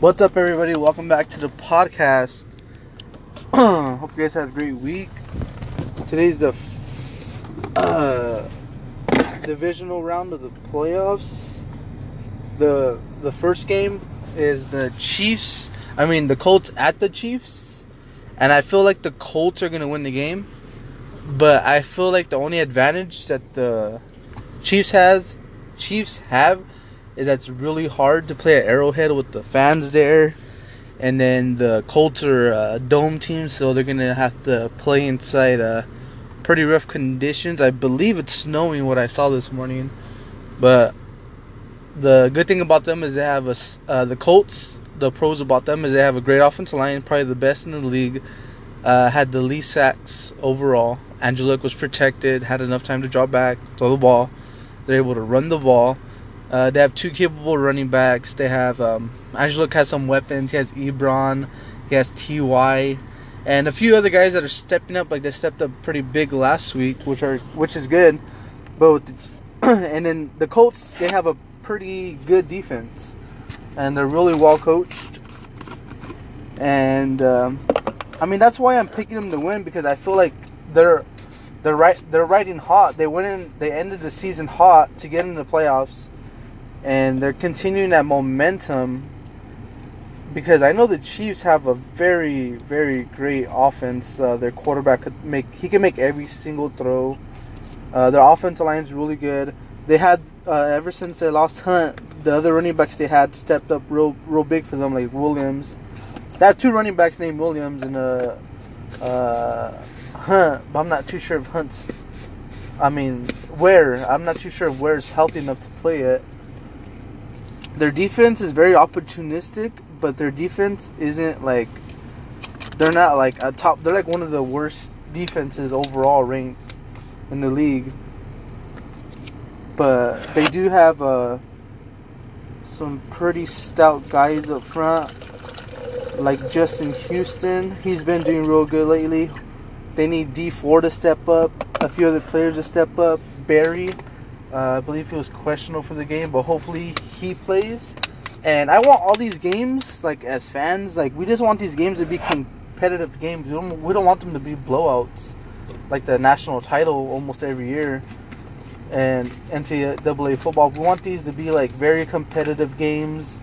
What's up, everybody? Welcome back to the podcast. Hope you guys had a great week. Today's the uh, divisional round of the playoffs. the The first game is the Chiefs. I mean, the Colts at the Chiefs, and I feel like the Colts are gonna win the game. But I feel like the only advantage that the Chiefs has, Chiefs have, is that it's really hard to play at Arrowhead with the fans there, and then the Colts are a dome team, so they're gonna have to play inside uh, pretty rough conditions. I believe it's snowing. What I saw this morning, but the good thing about them is they have a uh, the Colts. The pros about them is they have a great offensive line, probably the best in the league. Uh, had the least sacks overall. Andrew Luck was protected, had enough time to drop back, throw the ball. They're able to run the ball. Uh, they have two capable running backs. They have um, Andrew Luck has some weapons. He has Ebron, he has Ty, and a few other guys that are stepping up. Like they stepped up pretty big last week, which are which is good. But the, and then the Colts, they have a pretty good defense, and they're really well coached. And um, I mean that's why I'm picking them to win because I feel like they're they're right they're riding hot. They went in they ended the season hot to get in the playoffs and they're continuing that momentum because I know the Chiefs have a very very great offense. Uh, their quarterback could make he can make every single throw. Uh, their offensive line is really good. They had uh, ever since they lost Hunt, the other running backs they had stepped up real real big for them, like Williams. They have two running backs named Williams and uh, uh, Hunt, but I'm not too sure if Hunt's. I mean, where I'm not too sure if Ware's healthy enough to play it. Their defense is very opportunistic, but their defense isn't like they're not like a top. They're like one of the worst defenses overall ranked in the league. But they do have uh, some pretty stout guys up front like Justin Houston. He's been doing real good lately. They need Dee Ford to step up, a few other players to step up. Berry, uh, I believe he was questionable for the game, but hopefully he plays. And I want all these games, like as fans, like we just want these games to be competitive games. We don't, we don't want them to be blowouts, like the national title almost every year and NCAA football. We want these to be like very competitive games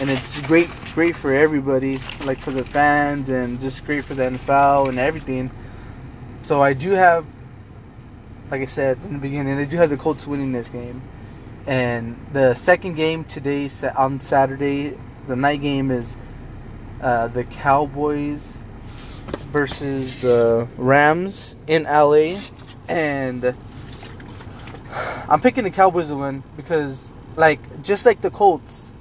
and it's great great for everybody like for the fans and just great for the NFL and everything so I do have like I said in the beginning they do have the Colts winning this game and the second game today on Saturday the night game is uh, the Cowboys versus the Rams in LA and I'm picking the Cowboys to win because like just like the Colts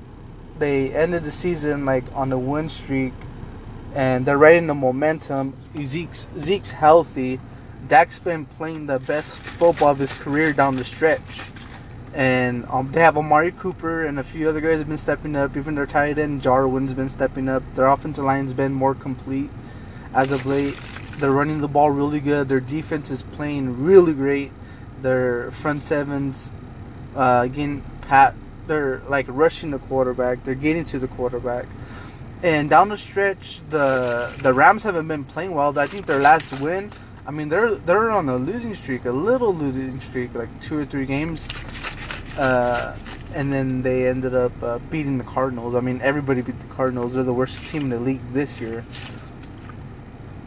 they ended the season like on a win streak, and they're riding the momentum. Zeke's Zeke's healthy. Dak's been playing the best football of his career down the stretch, and um, they have Amari Cooper and a few other guys have been stepping up. Even their tight end Jarwin's been stepping up. Their offensive line's been more complete as of late. They're running the ball really good. Their defense is playing really great. Their front sevens, uh, again, Pat they're like rushing the quarterback. They're getting to the quarterback. And down the stretch, the the Rams haven't been playing well. I think their last win, I mean, they're they're on a losing streak, a little losing streak, like two or three games. Uh, and then they ended up uh, beating the Cardinals. I mean, everybody beat the Cardinals. They're the worst team in the league this year.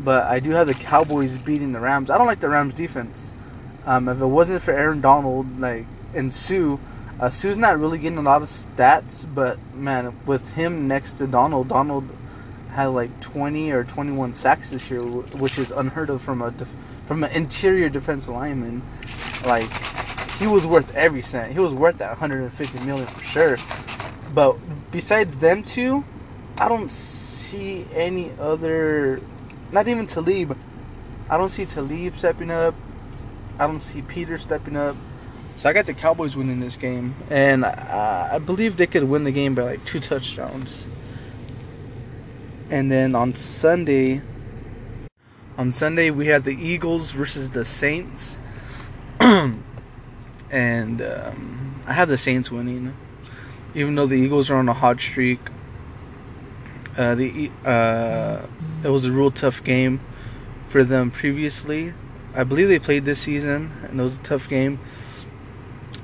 But I do have the Cowboys beating the Rams. I don't like the Rams defense. Um, if it wasn't for Aaron Donald, like and Suh, uh, Suh's not really getting a lot of stats, but man, with him next to Donald, Donald had like 20 or 21 sacks this year, which is unheard of from a def- from an interior defense lineman. Like he was worth every cent. He was worth that 150 million for sure. But besides them two, I don't see any other. Not even Talib. I don't see Talib stepping up. I don't see Peter stepping up. So I got the Cowboys winning this game, and uh, I believe they could win the game by like two touchdowns. And then on Sunday, on Sunday we had the Eagles versus the Saints, and um, I have the Saints winning, even though the Eagles are on a hot streak. Uh, the uh, it was a real tough game for them previously. I believe they played this season, and it was a tough game.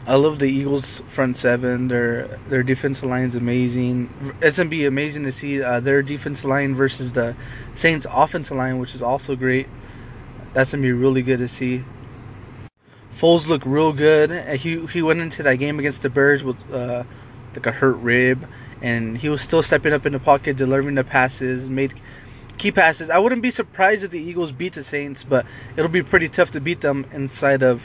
I love the Eagles front seven. Their their defensive line is amazing. It's gonna be amazing to see uh, their defensive line versus the Saints offensive line, which is also great. That's gonna be really good to see. Foles looked real good. He he went into that game against the Bears with uh, like a hurt rib, and he was still stepping up in the pocket, delivering the passes, made key passes. I wouldn't be surprised if the Eagles beat the Saints, but it'll be pretty tough to beat them inside of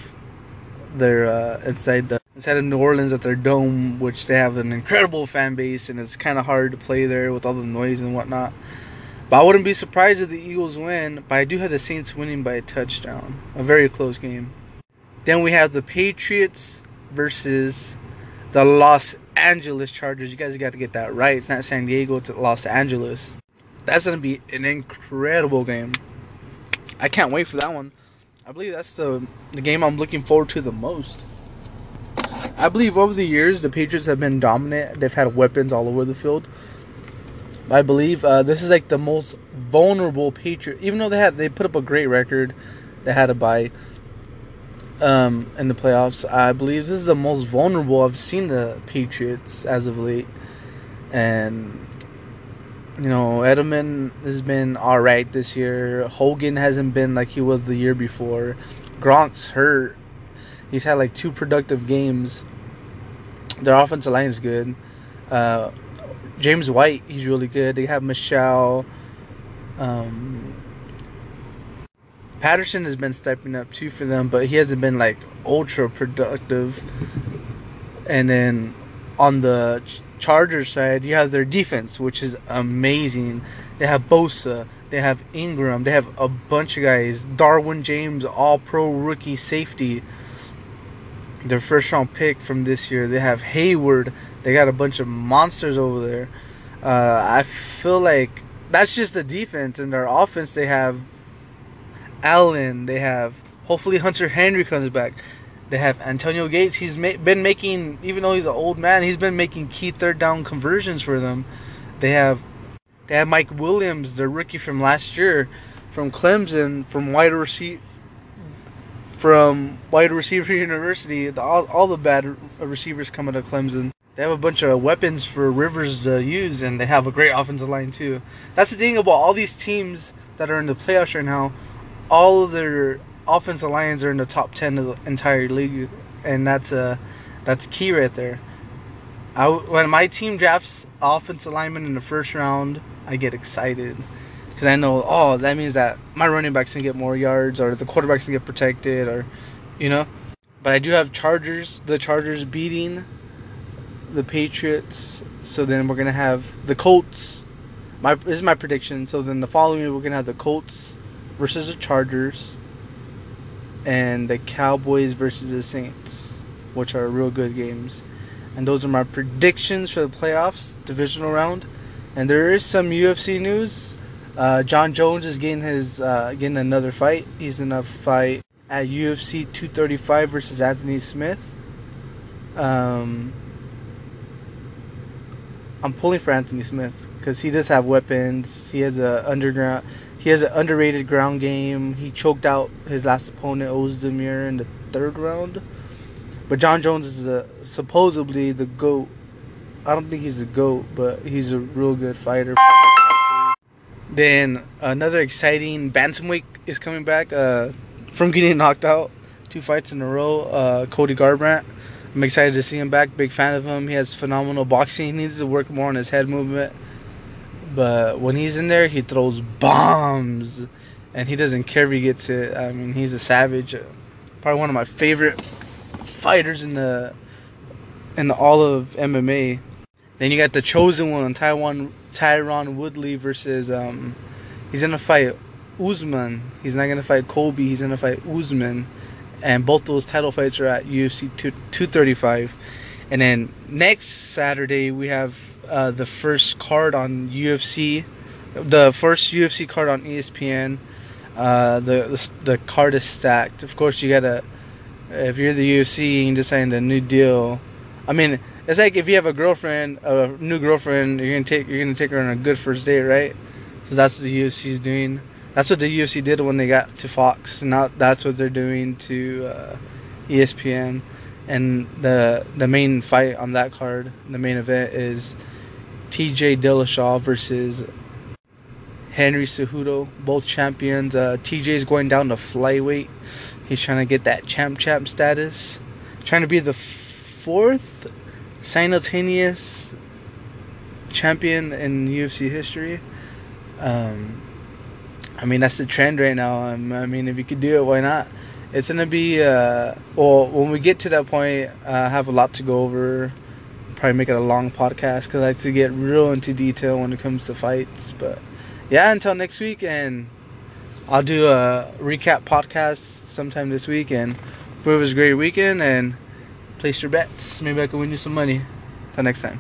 their uh, inside the inside of New Orleans at their dome, which they have an incredible fan base, and it's kind of hard to play there with all the noise and whatnot. But I wouldn't be surprised if the Eagles win. But I do have the Saints winning by a touchdown, a very close game. Then we have the Patriots versus the Los Angeles Chargers. You guys got to get that right. It's not San Diego, it's Los Angeles. That's to be an incredible game. I can't wait for that one. I believe that's the the game I'm looking forward to the most. I believe over the years the Patriots have been dominant. They've had weapons all over the field. I believe uh, this is like the most vulnerable Patriot. Even though they had they put up a great record, they had a bye um, in the playoffs. I believe this is the most vulnerable I've seen the Patriots as of late, and you know, Edelman has been all right this year. Hogan hasn't been like he was the year before. Gronk's hurt. He's had like two productive games. Their offensive line is good. Uh, James White, he's really good. They have Michel. Um, Patterson has been stepping up too for them, but he hasn't been like ultra productive. And then on the Chargers side, you have their defense, which is amazing. They have Bosa, they have Ingram, they have a bunch of guys. Derwin James, all pro rookie safety. Their first round pick from this year. They have Hayward. They got a bunch of monsters over there. Uh, I feel like that's just the defense. And their offense, they have Allen. They have hopefully Hunter Henry comes back. They have Antonio Gates. He's ma- been making, even though he's an old man, he's been making key third down conversions for them. They have, they have Mike Williams, the rookie from last year, from Clemson, from wide receiver, from wide receiver university. The, all, all the bad receivers coming to Clemson. They have a bunch of weapons for Rivers to use, and they have a great offensive line too. That's the thing about all these teams that are in the playoffs right now. All of their offensive lines are in the top ten of the entire league, and that's uh that's key right there. I, when my team drafts offensive lineman in the first round, I get excited because I know oh that means that my running back's gonna get more yards or the quarterback's gonna get protected or you know. But I do have Chargers, the Chargers beating the Patriots. So then we're gonna have the Colts. My this is my prediction. So then the following week we're gonna have the Colts versus the Chargers and the Cowboys versus the Saints, which are real good games. And those are my predictions for the playoffs, divisional round. And there is some UFC news. Uh, Jon Jones is getting his uh, getting another fight. He's in a fight at UFC 235 versus Anthony Smith. Um, I'm pulling for Anthony Smith because he does have weapons. He has a underground he has an underrated ground game. He choked out his last opponent, Ozdemir, in the third round. But Jon Jones is a, supposedly the GOAT. I don't think he's the GOAT, but he's a real good fighter. Then another exciting bantamweight is coming back uh, from getting knocked out two fights in a row. Uh, Cody Garbrandt. I'm excited to see him back. Big fan of him. He has phenomenal boxing. He needs to work more on his head movement. But when he's in there, he throws bombs, and he doesn't care if he gets hit. I mean, he's a savage. Probably one of my favorite fighters in the in the all of MMA. Then you got the chosen one, Taiwan Tyron Woodley versus um, he's gonna fight Usman. He's not gonna fight Colby. He's gonna fight Usman, and both those title fights are at UFC 2, 235. And then next Saturday we have uh, the first card on UFC, the first UFC card on ESPN. Uh, the, the, the card is stacked. Of course, you gotta if you're the UFC and you sign the new deal. I mean, it's like if you have a girlfriend, a new girlfriend, you're gonna take you're gonna take her on a good first date, right? So that's what the UFC's doing. That's what the UFC did when they got to Fox. Now that's what they're doing to uh, ESPN. And the the main fight on that card, the main event is T.J. Dillashaw versus Henry Cejudo, both champions. Uh, TJ's going down to flyweight. He's trying to get that champ champ status. Trying to be the fourth simultaneous champion in UFC history. Um, I mean, that's the trend right now. Um, I mean, if you could do it, why not? It's gonna be uh, well when we get to that point. I have a lot to go over. Probably make it a long podcast because I like to get real into detail when it comes to fights. But yeah, until next week, and I'll do a recap podcast sometime this week. And it was a great weekend and place your bets. Maybe I can win you some money. Till next time.